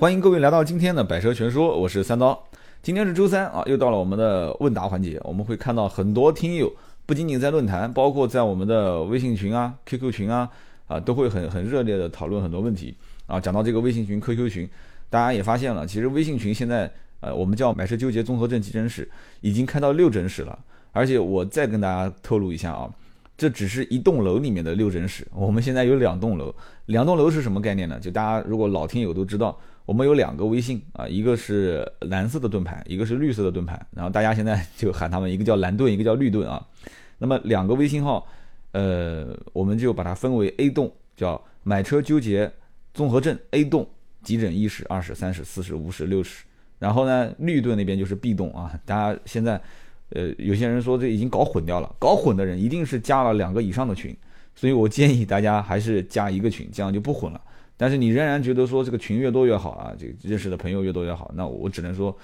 欢迎各位来到今天的百车全说，我是三刀。今天是周三啊，又到了我们的问答环节。我们会看到很多听友，不仅仅在论坛，包括在我们的微信群啊、QQ 群啊，啊，都会很很热烈的讨论很多问题啊。讲到这个微信群、QQ 群，大家也发现了，其实微信群现在，呃，我们叫买车纠结综合症急诊室，已经开到六诊室了。而且我再跟大家透露一下啊。这只是一栋楼里面的六诊室，我们现在有两栋楼，两栋楼是什么概念呢？就大家如果老听友都知道，我们有两个微信啊，一个是蓝色的盾牌，一个是绿色的盾牌，然后大家现在就喊他们一个叫蓝盾，一个叫绿盾啊。那么两个微信号，呃，我们就把它分为 A 栋叫买车纠结综合症 A 栋急诊一室、二室、三室、四室、五室、六室，然后呢，绿盾那边就是 B 栋啊，大家现在。呃，有些人说这已经搞混掉了，搞混的人一定是加了两个以上的群，所以我建议大家还是加一个群，这样就不混了。但是你仍然觉得说这个群越多越好啊，这认识的朋友越多越好，那我只能说，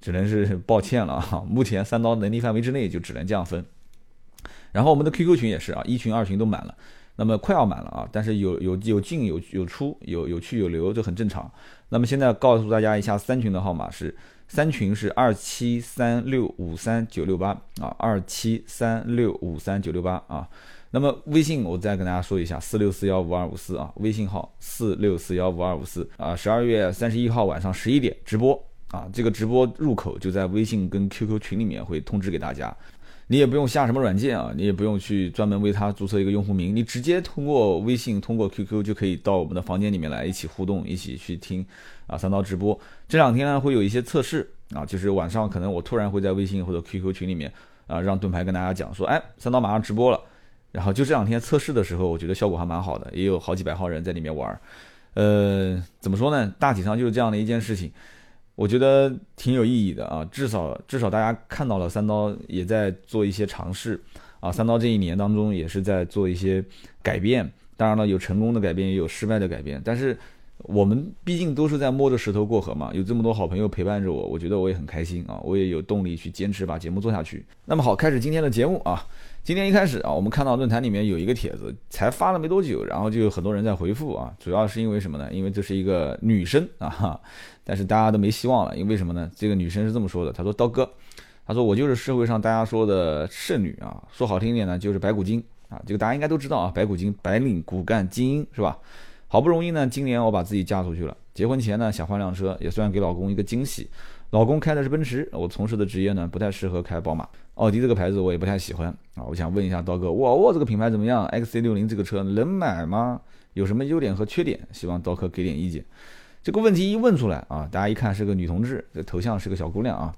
只能是 抱歉了啊。目前三刀能力范围之内就只能这样分。然后我们的 QQ 群也是啊，一群二群都满了，那么快要满了啊，但是有有有进有有出，有有去有留，这很正常。那么现在告诉大家一下，三群的号码是。三群是二七三六五三九六八啊，二七三六五三九六八啊。那么微信我再跟大家说一下，四六四幺五二五四啊，微信号四六四幺五二五四啊。十二月三十一号晚上十一点直播啊，这个直播入口就在微信跟 QQ 群里面会通知给大家。你也不用下什么软件啊，你也不用去专门为它注册一个用户名，你直接通过微信、通过 QQ 就可以到我们的房间里面来一起互动，一起去听啊三刀直播。这两天呢会有一些测试啊，就是晚上可能我突然会在微信或者 QQ 群里面啊让盾牌跟大家讲说，哎，三刀马上直播了。然后就这两天测试的时候，我觉得效果还蛮好的，也有好几百号人在里面玩儿。呃，怎么说呢？大体上就是这样的一件事情。我觉得挺有意义的啊，至少至少大家看到了三刀也在做一些尝试啊，三刀这一年当中也是在做一些改变，当然了有成功的改变也有失败的改变，但是我们毕竟都是在摸着石头过河嘛，有这么多好朋友陪伴着我，我觉得我也很开心啊，我也有动力去坚持把节目做下去。那么好，开始今天的节目啊。今天一开始啊，我们看到论坛里面有一个帖子，才发了没多久，然后就有很多人在回复啊。主要是因为什么呢？因为这是一个女生啊，但是大家都没希望了，因为什么呢？这个女生是这么说的：“她说刀哥，她说我就是社会上大家说的剩女啊，说好听一点呢，就是白骨精啊。这个大家应该都知道啊，白骨精、白领、骨干、精英是吧？好不容易呢，今年我把自己嫁出去了，结婚前呢想换辆车，也算给老公一个惊喜。老公开的是奔驰，我从事的职业呢不太适合开宝马。”奥迪这个牌子我也不太喜欢啊，我想问一下刀哥，沃尔沃这个品牌怎么样？XC60 这个车能买吗？有什么优点和缺点？希望刀哥给点意见。这个问题一问出来啊，大家一看是个女同志，这头像是个小姑娘啊，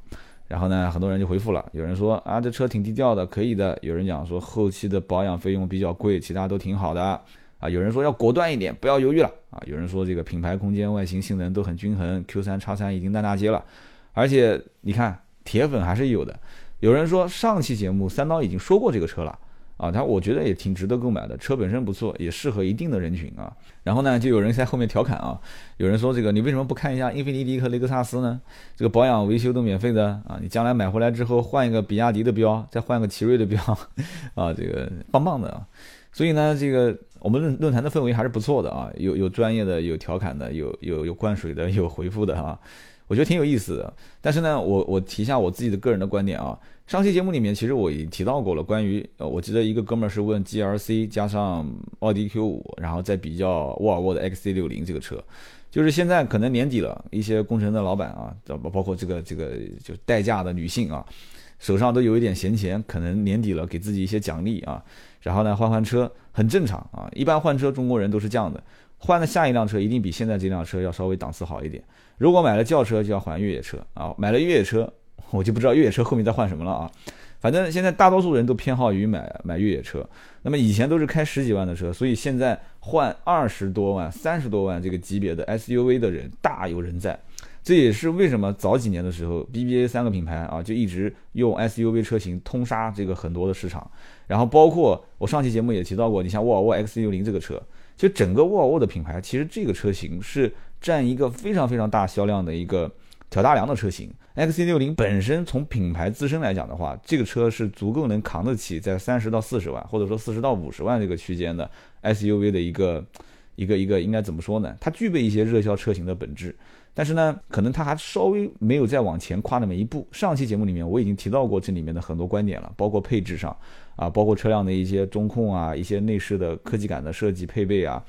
然后呢，很多人就回复了，有人说啊，这车挺低调的，可以的；有人讲说后期的保养费用比较贵，其他都挺好的啊；有人说要果断一点，不要犹豫了啊；有人说这个品牌空间、外形、性能都很均衡，Q3 叉3已经烂大街了，而且你看铁粉还是有的。有人说上期节目三刀已经说过这个车了啊，他我觉得也挺值得购买的，车本身不错，也适合一定的人群啊。然后呢，就有人在后面调侃啊，有人说这个你为什么不看一下英菲尼迪和雷克萨斯呢？这个保养维修都免费的啊，你将来买回来之后换一个比亚迪的标，再换个奇瑞的标 啊，这个棒棒的啊。所以呢，这个我们论论坛的氛围还是不错的啊，有有专业的，有调侃的，有有有灌水的，有回复的啊。我觉得挺有意思的，但是呢，我我提一下我自己的个人的观点啊。上期节目里面其实我已经提到过了，关于呃，我记得一个哥们儿是问 G L C 加上奥迪 Q 五，然后再比较沃尔沃的 X C 六零这个车，就是现在可能年底了，一些工程的老板啊，包包括这个这个就代驾的女性啊，手上都有一点闲钱，可能年底了给自己一些奖励啊，然后呢换换车很正常啊，一般换车中国人都是这样的，换的下一辆车一定比现在这辆车要稍微档次好一点。如果买了轿车，就要换越野车啊！买了越野车，我就不知道越野车后面再换什么了啊！反正现在大多数人都偏好于买买越野车。那么以前都是开十几万的车，所以现在换二十多万、三十多万这个级别的 SUV 的人大有人在。这也是为什么早几年的时候，BBA 三个品牌啊就一直用 SUV 车型通杀这个很多的市场。然后包括我上期节目也提到过，你像沃尔沃 X60 这个车，就整个沃尔沃的品牌，其实这个车型是。占一个非常非常大销量的一个挑大梁的车型，XC60 本身从品牌自身来讲的话，这个车是足够能扛得起在三十到四十万，或者说四十到五十万这个区间的 SUV 的一个一个一个应该怎么说呢？它具备一些热销车型的本质，但是呢，可能它还稍微没有再往前跨那么一步。上期节目里面我已经提到过这里面的很多观点了，包括配置上啊，包括车辆的一些中控啊，一些内饰的科技感的设计配备啊，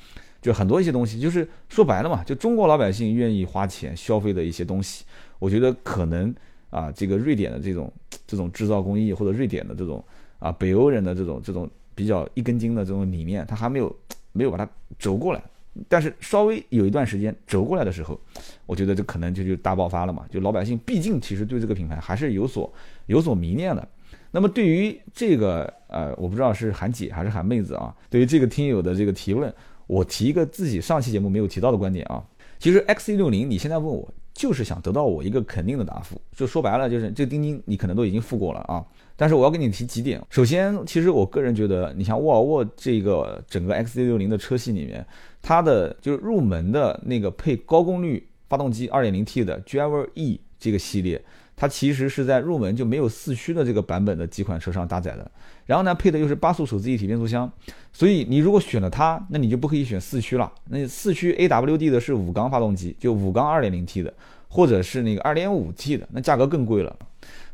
就很多一些东西，就是说白了嘛，就中国老百姓愿意花钱消费的一些东西，我觉得可能啊，这个瑞典的这种这种制造工艺或者瑞典的这种啊北欧人的这种这种。比较一根筋的这种理念，他还没有没有把它轴过来，但是稍微有一段时间轴过来的时候，我觉得这可能就就大爆发了嘛。就老百姓毕竟其实对这个品牌还是有所有所迷恋的。那么对于这个呃，我不知道是喊姐还是喊妹子啊，对于这个听友的这个提问，我提一个自己上期节目没有提到的观点啊。其实 X C 六零你现在问我，就是想得到我一个肯定的答复，就说白了就是这钉钉你可能都已经付过了啊。但是我要跟你提几点。首先，其实我个人觉得，你像沃尔沃这个整个 XC60 的车系里面，它的就是入门的那个配高功率发动机 2.0T 的 Driver E 这个系列，它其实是在入门就没有四驱的这个版本的几款车上搭载的。然后呢，配的又是八速手自一体变速箱，所以你如果选了它，那你就不可以选四驱了。那四驱 AWD 的是五缸发动机，就五缸 2.0T 的，或者是那个 2.5T 的，那价格更贵了。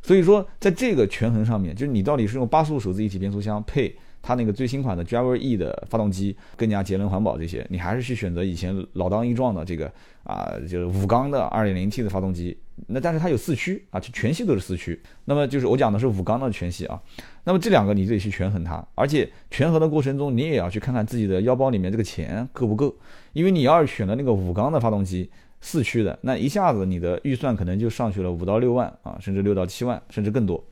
所以说，在这个权衡上面，就是你到底是用八速手自一体变速箱配它那个最新款的 Driver E 的发动机，更加节能环保这些，你还是去选择以前老当益壮的这个啊，就是五缸的 2.0T 的发动机。那但是它有四驱啊，就全系都是四驱。那么就是我讲的是五缸的全系啊。那么这两个你得去权衡它，而且权衡的过程中，你也要去看看自己的腰包里面这个钱够不够，因为你要是选了那个五缸的发动机。四驱的那一下子，你的预算可能就上去了五到六万啊，甚至六到七万，甚至更多。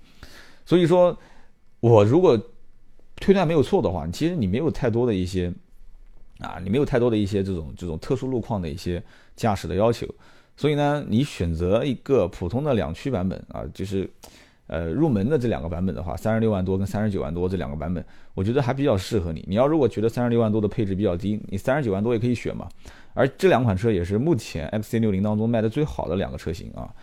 所以说，我如果推断没有错的话，其实你没有太多的一些啊，你没有太多的一些这种这种特殊路况的一些驾驶的要求。所以呢，你选择一个普通的两驱版本啊，就是呃入门的这两个版本的话，三十六万多跟三十九万多这两个版本，我觉得还比较适合你。你要如果觉得三十六万多的配置比较低，你三十九万多也可以选嘛。而这两款车也是目前 XC60 当中卖的最好的两个车型啊。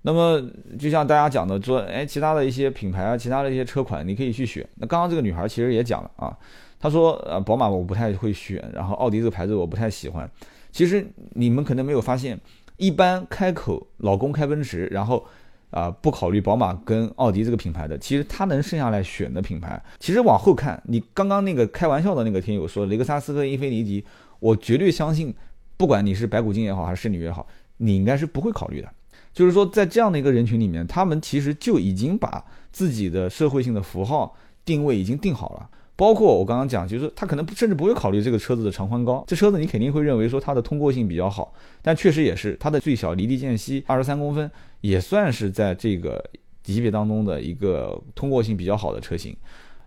那么就像大家讲的说，哎，其他的一些品牌啊，其他的一些车款你可以去选。那刚刚这个女孩其实也讲了啊，她说呃，宝马我不太会选，然后奥迪这个牌子我不太喜欢。其实你们可能没有发现，一般开口老公开奔驰，然后啊不考虑宝马跟奥迪这个品牌的，其实他能剩下来选的品牌，其实往后看，你刚刚那个开玩笑的那个听友说雷克萨斯和英菲尼迪，我绝对相信。不管你是白骨精也好，还是剩女也好，你应该是不会考虑的。就是说，在这样的一个人群里面，他们其实就已经把自己的社会性的符号定位已经定好了。包括我刚刚讲，就是他可能甚至不会考虑这个车子的长宽高，这车子你肯定会认为说它的通过性比较好，但确实也是它的最小离地间隙二十三公分，也算是在这个级别当中的一个通过性比较好的车型。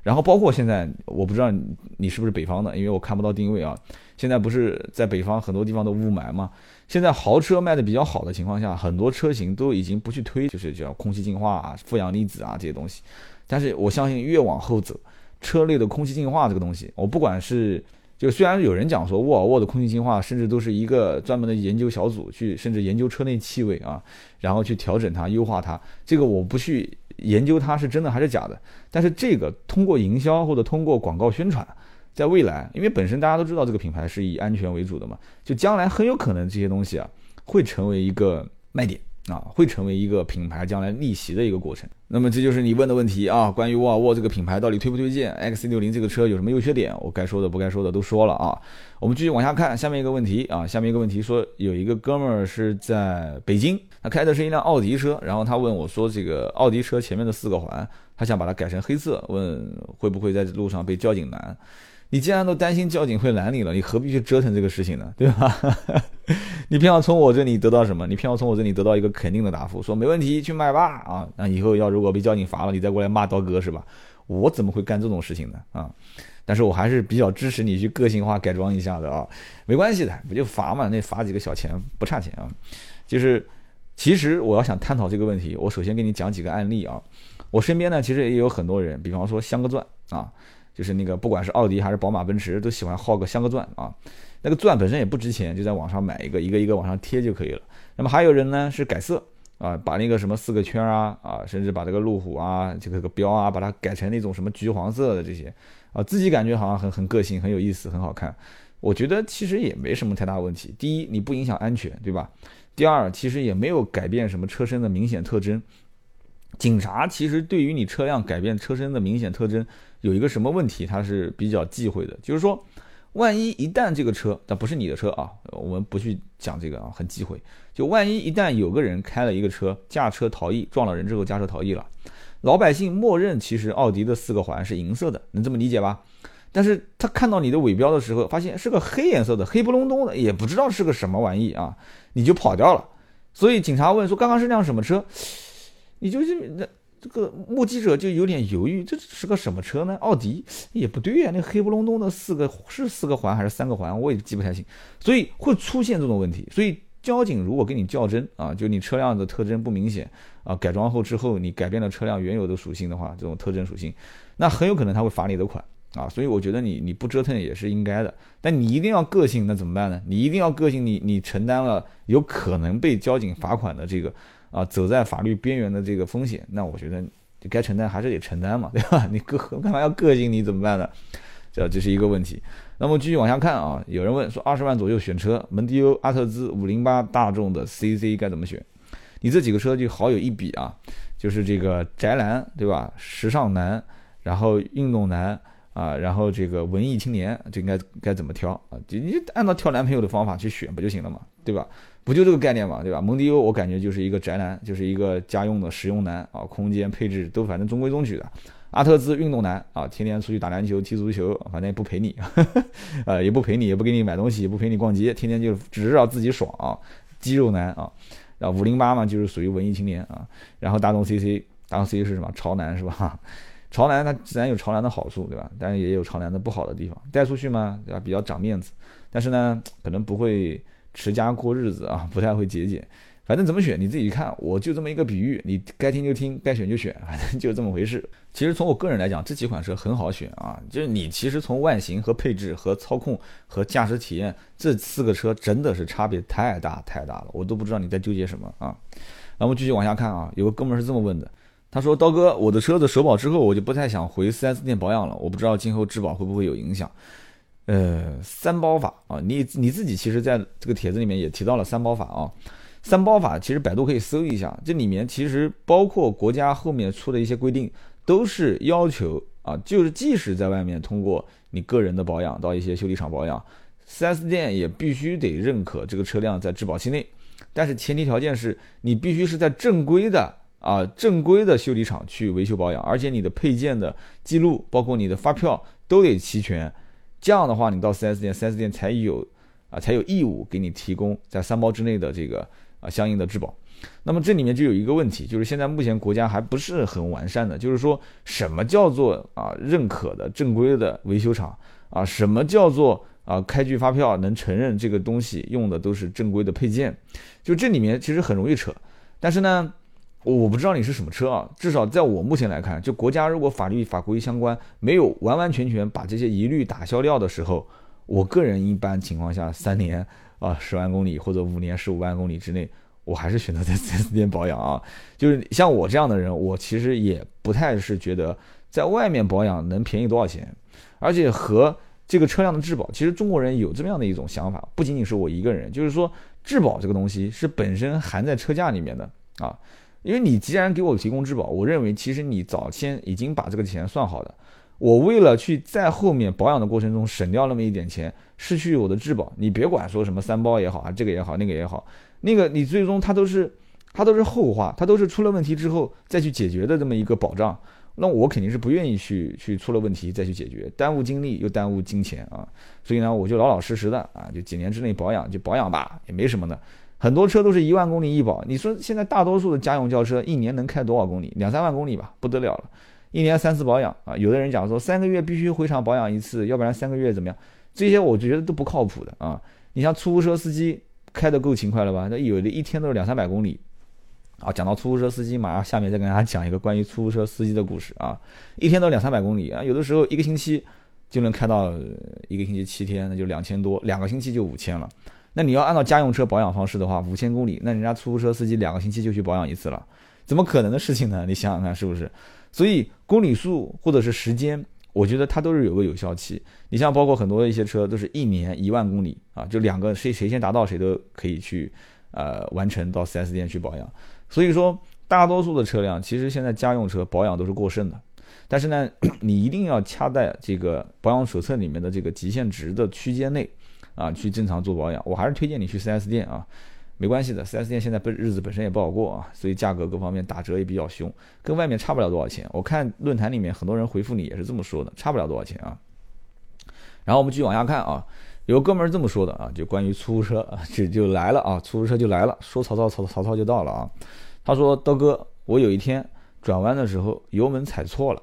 然后包括现在，我不知道你是不是北方的，因为我看不到定位啊。现在不是在北方很多地方的雾霾吗？现在豪车卖的比较好的情况下，很多车型都已经不去推，就是叫空气净化啊、负氧离子啊这些东西。但是我相信越往后走，车内的空气净化这个东西，我不管是就虽然有人讲说沃尔沃的空气净化，甚至都是一个专门的研究小组去，甚至研究车内气味啊，然后去调整它、优化它。这个我不去。研究它是真的还是假的，但是这个通过营销或者通过广告宣传，在未来，因为本身大家都知道这个品牌是以安全为主的嘛，就将来很有可能这些东西啊会成为一个卖点。啊，会成为一个品牌将来逆袭的一个过程。那么这就是你问的问题啊，关于沃尔沃这个品牌到底推不推荐？XC60 这个车有什么优缺点？我该说的不该说的都说了啊。我们继续往下看，下面一个问题啊，下面一个问题说有一个哥们儿是在北京，他开的是一辆奥迪车，然后他问我说，这个奥迪车前面的四个环，他想把它改成黑色，问会不会在路上被交警拦？你既然都担心交警会拦你了，你何必去折腾这个事情呢？对吧？你偏要从我这里得到什么？你偏要从我这里得到一个肯定的答复，说没问题，去买吧。啊，那以后要如果被交警罚了，你再过来骂刀哥是吧？我怎么会干这种事情呢？啊，但是我还是比较支持你去个性化改装一下的啊，没关系的，不就罚嘛，那罚几个小钱不差钱啊。就是，其实我要想探讨这个问题，我首先给你讲几个案例啊。我身边呢，其实也有很多人，比方说镶个钻啊。就是那个，不管是奥迪还是宝马、奔驰，都喜欢耗个镶个钻啊。那个钻本身也不值钱，就在网上买一个，一个一个往上贴就可以了。那么还有人呢是改色啊，把那个什么四个圈啊啊，甚至把这个路虎啊这个个标啊，把它改成那种什么橘黄色的这些啊，自己感觉好像很很个性、很有意思、很好看。我觉得其实也没什么太大问题。第一，你不影响安全，对吧？第二，其实也没有改变什么车身的明显特征。警察其实对于你车辆改变车身的明显特征有一个什么问题，他是比较忌讳的，就是说，万一一旦这个车，但不是你的车啊，我们不去讲这个啊，很忌讳。就万一一旦有个人开了一个车，驾车逃逸，撞了人之后驾车逃逸了，老百姓默认其实奥迪的四个环是银色的，能这么理解吧？但是他看到你的尾标的时候，发现是个黑颜色的，黑不隆咚的，也不知道是个什么玩意啊，你就跑掉了。所以警察问说：“刚刚是辆什么车？”你就是那这个目击者就有点犹豫，这是个什么车呢？奥迪也不对呀，那黑不隆咚的四个是四个环还是三个环？我也记不太清。所以会出现这种问题。所以交警如果跟你较真啊，就你车辆的特征不明显啊，改装后之后你改变了车辆原有的属性的话，这种特征属性，那很有可能他会罚你的款。啊，所以我觉得你你不折腾也是应该的，但你一定要个性，那怎么办呢？你一定要个性，你你承担了有可能被交警罚款的这个啊，走在法律边缘的这个风险，那我觉得该承担还是得承担嘛，对吧？你个干嘛要个性？你怎么办呢？这这是一个问题。那么继续往下看啊，有人问说二十万左右选车，蒙迪欧、阿特兹、五零八、大众的 CC 该怎么选？你这几个车就好有一比啊，就是这个宅男对吧？时尚男，然后运动男。啊，然后这个文艺青年就应该该怎么挑啊？就你按照挑男朋友的方法去选不就行了嘛，对吧？不就这个概念嘛，对吧？蒙迪欧我感觉就是一个宅男，就是一个家用的实用男啊，空间配置都反正中规中矩的。阿特兹运动男啊，天天出去打篮球、踢足球，反正也不陪你，呃，也不陪你，也不给你买东西，也不陪你逛街，天天就只知道自己爽啊，肌肉男啊。然后五零八嘛，就是属于文艺青年啊。然后大众 CC，大众 CC 是什么？潮男是吧？潮男它自然有潮男的好处，对吧？但是也有潮男的不好的地方。带出去嘛，对吧？比较长面子，但是呢，可能不会持家过日子啊，不太会节俭。反正怎么选你自己看，我就这么一个比喻，你该听就听，该选就选，反正就这么回事。其实从我个人来讲，这几款车很好选啊，就是你其实从外形和配置和操控和驾驶体验这四个车真的是差别太大太大了，我都不知道你在纠结什么啊。那么继续往下看啊，有个哥们是这么问的。他说：“刀哥，我的车子首保之后，我就不太想回 4S 店保养了。我不知道今后质保会不会有影响。呃，三包法啊，你你自己其实在这个帖子里面也提到了三包法啊。三包法其实百度可以搜一下，这里面其实包括国家后面出的一些规定，都是要求啊，就是即使在外面通过你个人的保养到一些修理厂保养，4S 店也必须得认可这个车辆在质保期内，但是前提条件是你必须是在正规的。”啊，正规的修理厂去维修保养，而且你的配件的记录，包括你的发票都得齐全。这样的话，你到 4S 店，4S 店才有啊，才有义务给你提供在三包之内的这个啊相应的质保。那么这里面就有一个问题，就是现在目前国家还不是很完善的，就是说什么叫做啊认可的正规的维修厂啊，什么叫做啊开具发票能承认这个东西用的都是正规的配件，就这里面其实很容易扯。但是呢。我不知道你是什么车啊，至少在我目前来看，就国家如果法律法规相关没有完完全全把这些疑虑打消掉的时候，我个人一般情况下三年啊十万公里或者五年十五万公里之内，我还是选择在 4S 店保养啊。就是像我这样的人，我其实也不太是觉得在外面保养能便宜多少钱，而且和这个车辆的质保，其实中国人有这么样的一种想法，不仅仅是我一个人，就是说质保这个东西是本身含在车价里面的啊。因为你既然给我提供质保，我认为其实你早先已经把这个钱算好的。我为了去在后面保养的过程中省掉那么一点钱，失去我的质保，你别管说什么三包也好啊，这个也好，那个也好，那个你最终它都是它都是后话，它都是出了问题之后再去解决的这么一个保障。那我肯定是不愿意去去出了问题再去解决，耽误精力又耽误金钱啊。所以呢，我就老老实实的啊，就几年之内保养就保养吧，也没什么的。很多车都是一万公里一保，你说现在大多数的家用轿车一年能开多少公里？两三万公里吧，不得了了。一年三次保养啊，有的人讲说三个月必须回厂保养一次，要不然三个月怎么样？这些我觉得都不靠谱的啊。你像出租车司机开的够勤快了吧？那有的一天都是两三百公里。啊，讲到出租车司机，马上下面再跟大家讲一个关于出租车司机的故事啊。一天都两三百公里啊，有的时候一个星期就能开到一个星期七天，那就两千多，两个星期就五千了。那你要按照家用车保养方式的话，五千公里，那人家出租车司机两个星期就去保养一次了，怎么可能的事情呢？你想想看是不是？所以公里数或者是时间，我觉得它都是有个有效期。你像包括很多一些车都是一年一万公里啊，就两个谁谁先达到谁都可以去呃完成到 4S 店去保养。所以说，大多数的车辆其实现在家用车保养都是过剩的。但是呢，你一定要掐在这个保养手册里面的这个极限值的区间内啊，去正常做保养。我还是推荐你去 4S 店啊。没关系的，4S 店现在本日子本身也不好过啊，所以价格各方面打折也比较凶，跟外面差不了多少钱。我看论坛里面很多人回复你也是这么说的，差不了多少钱啊。然后我们继续往下看啊，有哥们儿这么说的啊，就关于出租车啊，就就来了啊，出租车就来了，说曹操曹曹操就到了啊。他说刀哥，我有一天转弯的时候油门踩错了，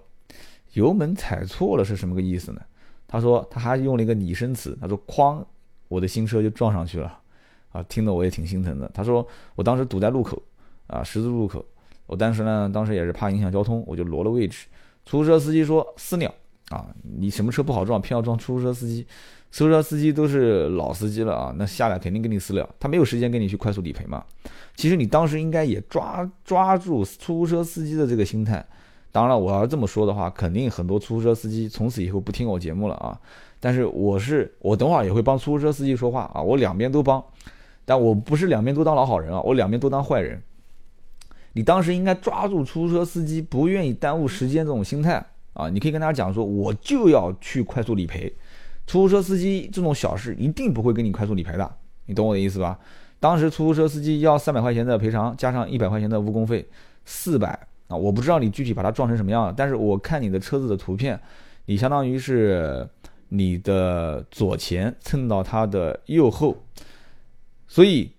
油门踩错了是什么个意思呢？他说他还用了一个拟声词，他说哐，我的新车就撞上去了。啊，听得我也挺心疼的。他说，我当时堵在路口，啊，十字路口。我当时呢，当时也是怕影响交通，我就挪了位置。出租车司机说私了，啊，你什么车不好撞，偏要撞出租车司机。出租车司机都是老司机了啊，那下来肯定跟你私了，他没有时间跟你去快速理赔嘛。其实你当时应该也抓抓住出租车司机的这个心态。当然了，我要这么说的话，肯定很多出租车司机从此以后不听我节目了啊。但是我是我等会儿也会帮出租车司机说话啊，我两边都帮。但我不是两边都当老好人啊，我两边都当坏人。你当时应该抓住出租车司机不愿意耽误时间这种心态啊，你可以跟他讲说，我就要去快速理赔。出租车司机这种小事一定不会跟你快速理赔的，你懂我的意思吧？当时出租车司机要三百块钱的赔偿，加上一百块钱的误工费，四百啊，我不知道你具体把它撞成什么样了，但是我看你的车子的图片，你相当于是你的左前蹭到他的右后。所以，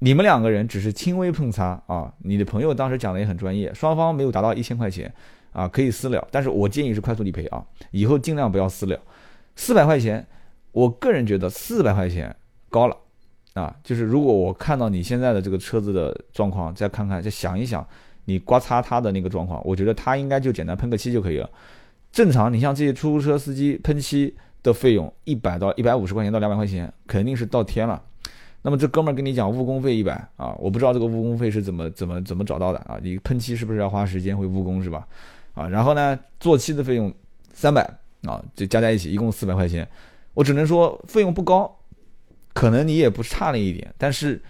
你们两个人只是轻微碰擦啊！你的朋友当时讲的也很专业，双方没有达到一千块钱啊，可以私了。但是我建议是快速理赔啊，以后尽量不要私了。四百块钱，我个人觉得四百块钱高了啊。就是如果我看到你现在的这个车子的状况，再看看，再想一想你刮擦它的那个状况，我觉得他应该就简单喷个漆就可以了。正常，你像这些出租车司机喷漆的费用，一百到一百五十块钱到两百块钱，肯定是到天了。那么这哥们儿跟你讲误工费一百啊，我不知道这个误工费是怎么怎么怎么找到的啊？你喷漆是不是要花时间会误工是吧？啊，然后呢，做漆的费用三百啊，就加在一起一共四百块钱。我只能说费用不高，可能你也不差那一点，但是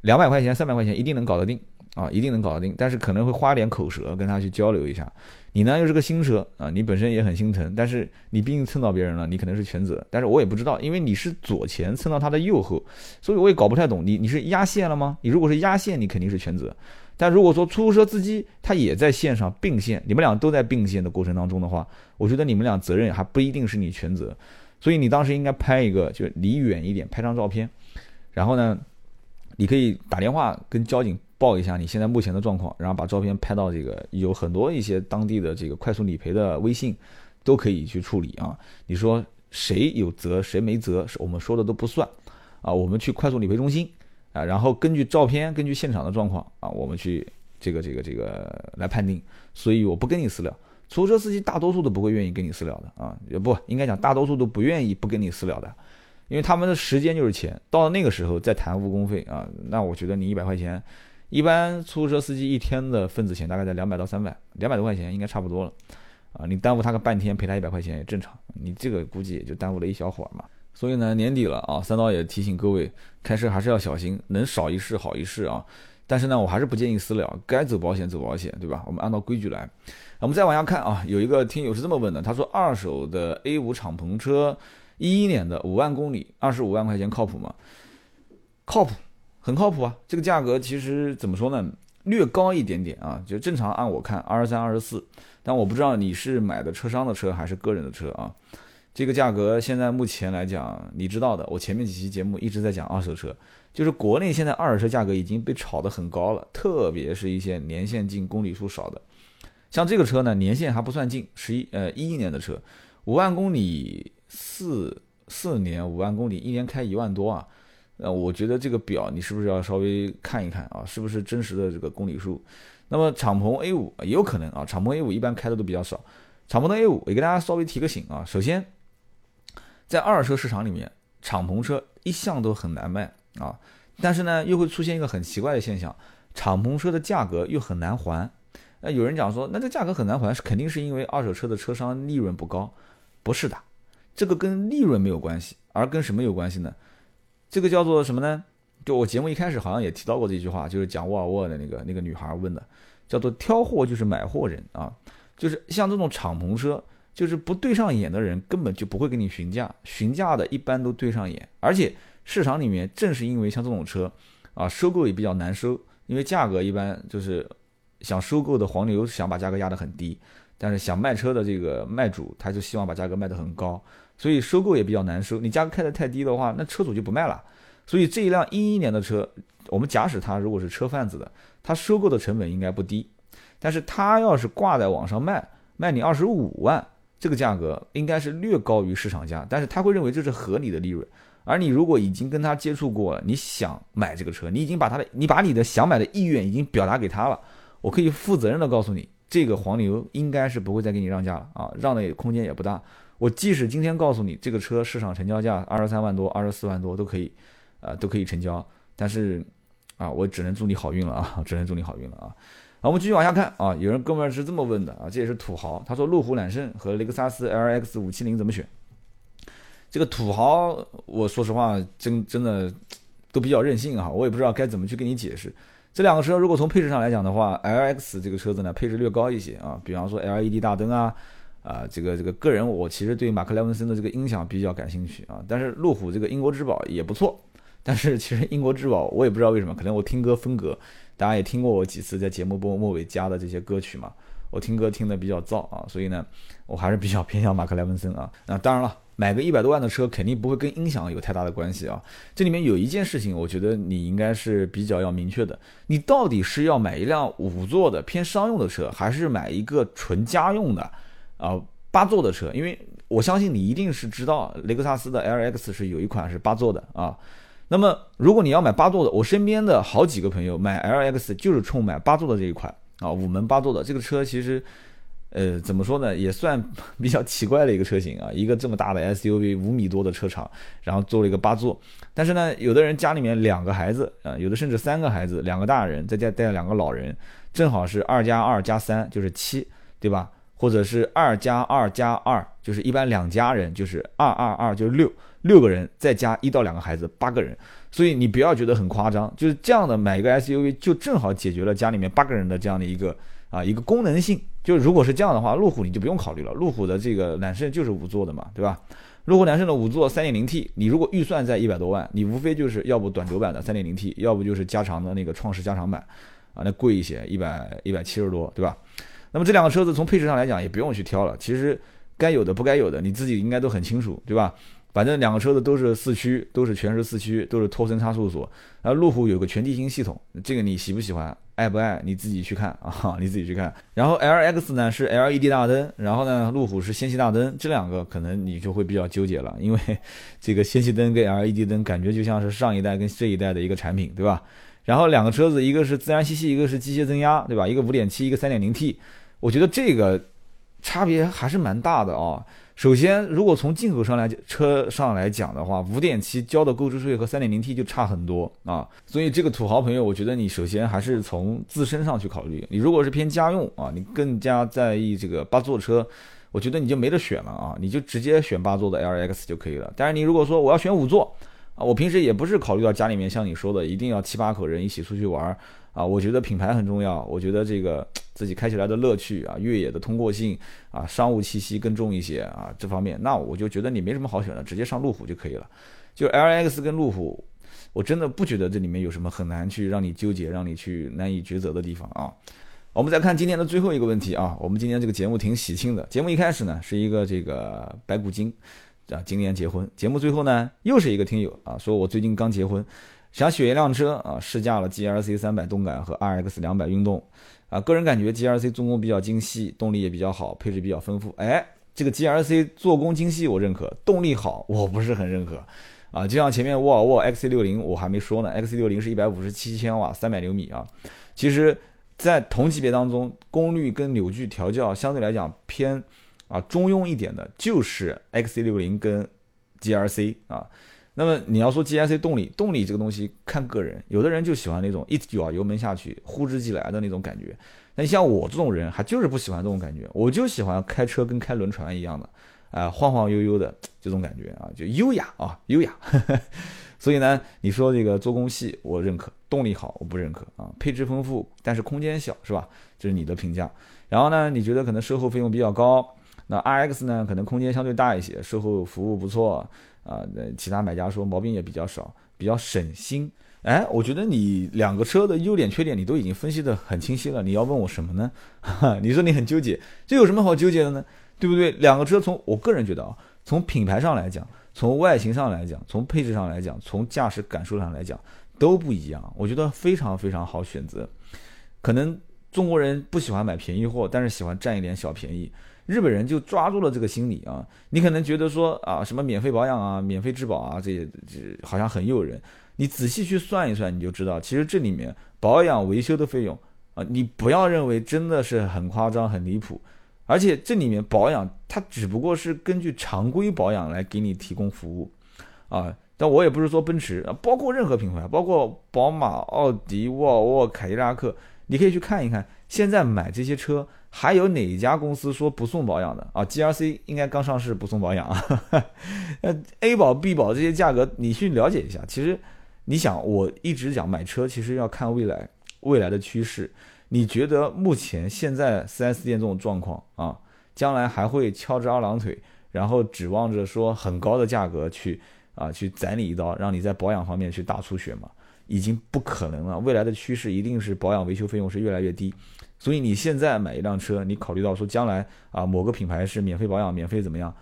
两百块钱三百块钱一定能搞得定啊，一定能搞得定，但是可能会花点口舌跟他去交流一下。你呢又是个新车啊，你本身也很心疼，但是你毕竟蹭到别人了，你可能是全责。但是我也不知道，因为你是左前蹭到他的右后，所以我也搞不太懂。你你是压线了吗？你如果是压线，你肯定是全责。但如果说出租车司机他也在线上并线，你们俩都在并线的过程当中的话，我觉得你们俩责任还不一定是你全责。所以你当时应该拍一个，就离远一点，拍张照片，然后呢，你可以打电话跟交警。报一下你现在目前的状况，然后把照片拍到这个有很多一些当地的这个快速理赔的微信，都可以去处理啊。你说谁有责谁没责，我们说的都不算啊。我们去快速理赔中心啊，然后根据照片，根据现场的状况啊，我们去这个这个这个来判定。所以我不跟你私了，出租车司机大多数都不会愿意跟你私了的啊，也不应该讲大多数都不愿意不跟你私了的，因为他们的时间就是钱，到了那个时候再谈误工费啊，那我觉得你一百块钱。一般出租车司机一天的份子钱大概在两百到三百，两百多块钱应该差不多了，啊，你耽误他个半天，赔他一百块钱也正常。你这个估计也就耽误了一小会儿嘛。所以呢，年底了啊，三刀也提醒各位，开车还是要小心，能少一事好一事啊。但是呢，我还是不建议私了，该走保险走保险，对吧？我们按照规矩来。我们再往下看啊，有一个听友是这么问的，他说二手的 A 五敞篷车，一一年的五万公里，二十五万块钱靠谱吗？靠谱。很靠谱啊，这个价格其实怎么说呢，略高一点点啊，就正常按我看二十三、二十四，但我不知道你是买的车商的车还是个人的车啊。这个价格现在目前来讲，你知道的，我前面几期节目一直在讲二手车，就是国内现在二手车价格已经被炒得很高了，特别是一些年限近、公里数少的，像这个车呢，年限还不算近，十一呃一一年的车，五万公里四四年，五万公里一年开一万多啊。呃，我觉得这个表你是不是要稍微看一看啊？是不是真实的这个公里数？那么敞篷 A 五也有可能啊，敞篷 A 五一般开的都比较少。敞篷的 A 五也给大家稍微提个醒啊。首先，在二手车市场里面，敞篷车一向都很难卖啊。但是呢，又会出现一个很奇怪的现象，敞篷车的价格又很难还。那有人讲说，那这价格很难还，是肯定是因为二手车的车商利润不高。不是的，这个跟利润没有关系，而跟什么有关系呢？这个叫做什么呢？就我节目一开始好像也提到过这句话，就是讲沃尔沃的那个那个女孩问的，叫做挑货就是买货人啊，就是像这种敞篷车，就是不对上眼的人根本就不会给你询价，询价的一般都对上眼，而且市场里面正是因为像这种车啊，收购也比较难收，因为价格一般就是想收购的黄牛想把价格压得很低，但是想卖车的这个卖主他就希望把价格卖得很高，所以收购也比较难收，你价格开得太低的话，那车主就不卖了。所以这一辆一一年的车，我们假使他如果是车贩子的，他收购的成本应该不低，但是他要是挂在网上卖，卖你二十五万，这个价格应该是略高于市场价，但是他会认为这是合理的利润。而你如果已经跟他接触过了，你想买这个车，你已经把他的，你把你的想买的意愿已经表达给他了，我可以负责任的告诉你，这个黄牛应该是不会再给你让价了啊，让的空间也不大。我即使今天告诉你这个车市场成交价二十三万多、二十四万多都可以。啊，都可以成交，但是，啊，我只能祝你好运了啊，只能祝你好运了啊。好，我们继续往下看啊，有人哥们儿是这么问的啊，这也是土豪，他说路虎揽胜和雷克萨斯 LX 五七零怎么选？这个土豪，我说实话，真真的都比较任性啊，我也不知道该怎么去跟你解释。这两个车如果从配置上来讲的话，LX 这个车子呢配置略高一些啊，比方说 LED 大灯啊，啊，这个这个个人我其实对马克莱文森的这个音响比较感兴趣啊，但是路虎这个英国之宝也不错。但是其实英国之宝，我也不知道为什么，可能我听歌风格，大家也听过我几次在节目播末尾加的这些歌曲嘛，我听歌听的比较燥啊，所以呢，我还是比较偏向马克莱文森啊。那当然了，买个一百多万的车，肯定不会跟音响有太大的关系啊。这里面有一件事情，我觉得你应该是比较要明确的，你到底是要买一辆五座的偏商用的车，还是买一个纯家用的啊八座的车？因为我相信你一定是知道雷克萨斯的 LX 是有一款是八座的啊。那么，如果你要买八座的，我身边的好几个朋友买 LX 就是冲买八座的这一款啊，五门八座的这个车，其实，呃，怎么说呢，也算比较奇怪的一个车型啊，一个这么大的 SUV，五米多的车长，然后做了一个八座。但是呢，有的人家里面两个孩子啊，有的甚至三个孩子，两个大人再加带两个老人，正好是二加二加三就是七，对吧？或者是二加二加二，就是一般两家人就是二二二就是六。六个人再加一到两个孩子，八个人，所以你不要觉得很夸张，就是这样的买一个 SUV 就正好解决了家里面八个人的这样的一个啊一个功能性。就如果是这样的话，路虎你就不用考虑了，路虎的这个揽胜就是五座的嘛，对吧？路虎揽胜的五座 3.0T，你如果预算在一百多万，你无非就是要不短轴版的 3.0T，要不就是加长的那个创世加长版，啊，那贵一些，一百一百七十多，对吧？那么这两个车子从配置上来讲也不用去挑了，其实该有的不该有的你自己应该都很清楚，对吧？反正两个车子都是四驱，都是全时四驱，都是托森差速锁。然后路虎有个全地形系统，这个你喜不喜欢，爱不爱，你自己去看啊，你自己去看。然后 L X 呢是 L E D 大灯，然后呢路虎是氙气大灯，这两个可能你就会比较纠结了，因为 这个氙气灯跟 L E D 灯感觉就像是上一代跟这一代的一个产品，对吧？然后两个车子一个是自然吸气，一个是机械增压，对吧？一个五点七，一个三点零 T，我觉得这个差别还是蛮大的啊。首先，如果从进口上来车上来讲的话，五点七交的购置税和三点零 T 就差很多啊，所以这个土豪朋友，我觉得你首先还是从自身上去考虑。你如果是偏家用啊，你更加在意这个八座车，我觉得你就没得选了啊，你就直接选八座的 LX 就可以了。但是你如果说我要选五座啊，我平时也不是考虑到家里面像你说的一定要七八口人一起出去玩。啊，我觉得品牌很重要，我觉得这个 自己开起来的乐趣啊，越野的通过性啊，商务气息更重一些啊，这方面，那我就觉得你没什么好选的，直接上路虎就可以了。就 L X 跟路虎，我真的不觉得这里面有什么很难去让你纠结、让你去难以抉择的地方啊。我们再看今天的最后一个问题啊，我们今天这个节目挺喜庆的，节目一开始呢是一个这个白骨精啊，今年结婚，节目最后呢又是一个听友啊，说我最近刚结婚。想选一辆车啊，试驾了 G L C 三百动感和 R X 两百运动，啊，个人感觉 G L C 做工比较精细，动力也比较好，配置比较丰富。哎，这个 G L C 做工精细我认可，动力好我不是很认可。啊，就像前面沃尔沃 X C 六零我还没说呢，X C 六零是一百五十七千瓦，三百牛米啊。其实，在同级别当中，功率跟扭矩调教相对来讲偏啊中庸一点的，就是 X C 六零跟 G L C 啊。那么你要说 G I C 动力，动力这个东西看个人，有的人就喜欢那种一脚油门下去呼之即来的那种感觉。那你像我这种人，还就是不喜欢这种感觉，我就喜欢开车跟开轮船一样的，啊，晃晃悠悠的这种感觉啊，就优雅啊，优雅。所以呢，你说这个做工细，我认可；动力好，我不认可啊。配置丰富，但是空间小，是吧？这是你的评价。然后呢，你觉得可能售后费用比较高？那 R X 呢，可能空间相对大一些，售后服务不错啊。那其他买家说毛病也比较少，比较省心。哎，我觉得你两个车的优点缺点你都已经分析的很清晰了。你要问我什么呢？哈 你说你很纠结，这有什么好纠结的呢？对不对？两个车从我个人觉得啊，从品牌上来讲。从外形上来讲，从配置上来讲，从驾驶感受上来讲，都不一样。我觉得非常非常好选择。可能中国人不喜欢买便宜货，但是喜欢占一点小便宜。日本人就抓住了这个心理啊。你可能觉得说啊，什么免费保养啊，免费质保啊，这些这好像很诱人。你仔细去算一算，你就知道，其实这里面保养维修的费用啊，你不要认为真的是很夸张、很离谱。而且这里面保养，它只不过是根据常规保养来给你提供服务，啊，但我也不是说奔驰啊，包括任何品牌，包括宝马、奥迪、沃尔沃、凯迪拉克，你可以去看一看，现在买这些车还有哪家公司说不送保养的啊？G R C 应该刚上市不送保养啊，呃，A 保、B 保这些价格你去了解一下。其实你想，我一直讲买车，其实要看未来未来的趋势。你觉得目前现在 4S 店这种状况啊，将来还会翘着二郎腿，然后指望着说很高的价格去啊去宰你一刀，让你在保养方面去大出血吗？已经不可能了。未来的趋势一定是保养维修费用是越来越低，所以你现在买一辆车，你考虑到说将来啊某个品牌是免费保养、免费怎么样？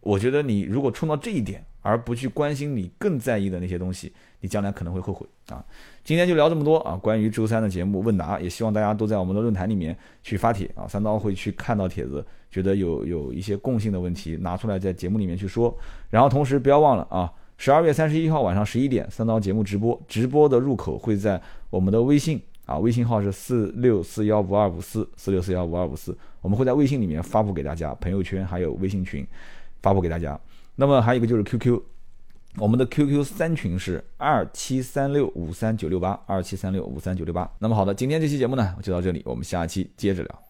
我觉得你如果冲到这一点，而不去关心你更在意的那些东西，你将来可能会后悔啊。今天就聊这么多啊！关于周三的节目问答，也希望大家都在我们的论坛里面去发帖啊。三刀会去看到帖子，觉得有有一些共性的问题，拿出来在节目里面去说。然后同时不要忘了啊，十二月三十一号晚上十一点，三刀节目直播，直播的入口会在我们的微信啊，微信号是四六四幺五二五四四六四幺五二五四，我们会在微信里面发布给大家，朋友圈还有微信群发布给大家。那么还有一个就是 QQ。我们的 QQ 三群是二七三六五三九六八，二七三六五三九六八。那么好的，今天这期节目呢，就到这里，我们下期接着聊。